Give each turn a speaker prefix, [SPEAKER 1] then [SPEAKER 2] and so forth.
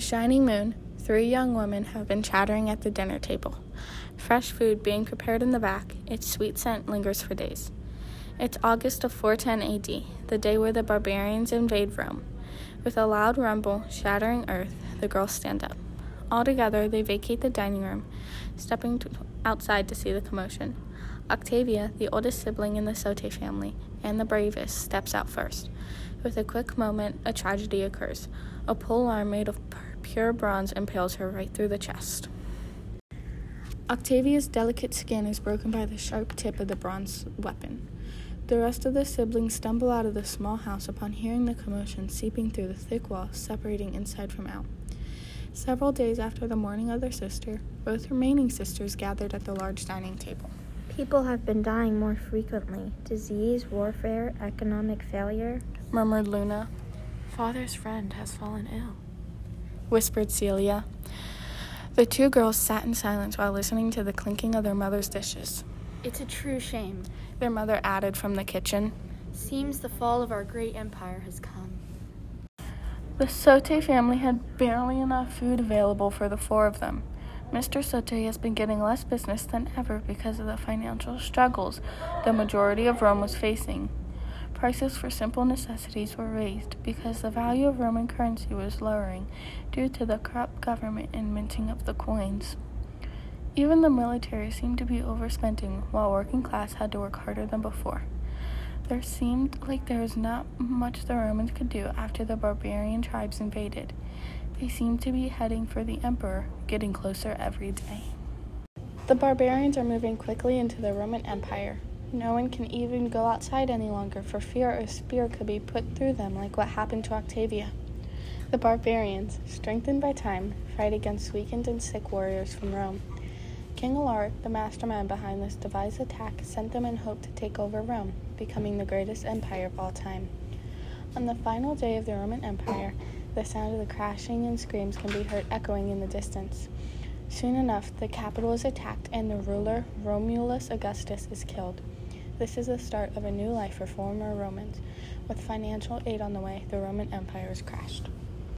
[SPEAKER 1] shining moon, three young women have been chattering at the dinner table. Fresh food being prepared in the back, its sweet scent lingers for days. It's August of 410 AD, the day where the barbarians invade Rome. With a loud rumble shattering earth, the girls stand up. All together, they vacate the dining room, stepping to outside to see the commotion. Octavia, the oldest sibling in the Sote family and the bravest, steps out first. With a quick moment, a tragedy occurs. A pole arm made of pure bronze impales her right through the chest. Octavia's delicate skin is broken by the sharp tip of the bronze weapon. The rest of the siblings stumble out of the small house upon hearing the commotion seeping through the thick wall separating inside from out. Several days after the mourning of their sister, both remaining sisters gathered at the large dining table.
[SPEAKER 2] People have been dying more frequently. Disease, warfare, economic failure,
[SPEAKER 1] murmured Luna.
[SPEAKER 3] Father's friend has fallen ill,
[SPEAKER 1] whispered Celia. The two girls sat in silence while listening to the clinking of their mother's dishes.
[SPEAKER 4] It's a true shame,
[SPEAKER 1] their mother added from the kitchen.
[SPEAKER 4] Seems the fall of our great empire has come.
[SPEAKER 1] The Sote family had barely enough food available for the four of them. Mr. Sote has been getting less business than ever because of the financial struggles the majority of Rome was facing. Prices for simple necessities were raised because the value of Roman currency was lowering due to the corrupt government and minting of the coins. Even the military seemed to be overspending, while working class had to work harder than before. There seemed like there was not much the Romans could do after the barbarian tribes invaded. They seem to be heading for the emperor, getting closer every day. The barbarians are moving quickly into the Roman Empire. No one can even go outside any longer for fear a spear could be put through them, like what happened to Octavia. The barbarians, strengthened by time, fight against weakened and sick warriors from Rome. King Alaric, the mastermind behind this devised attack, sent them in hope to take over Rome, becoming the greatest empire of all time. On the final day of the Roman Empire, the sound of the crashing and screams can be heard echoing in the distance. Soon enough, the capital is attacked and the ruler, Romulus Augustus, is killed. This is the start of a new life for former Romans. With financial aid on the way, the Roman Empire is crashed.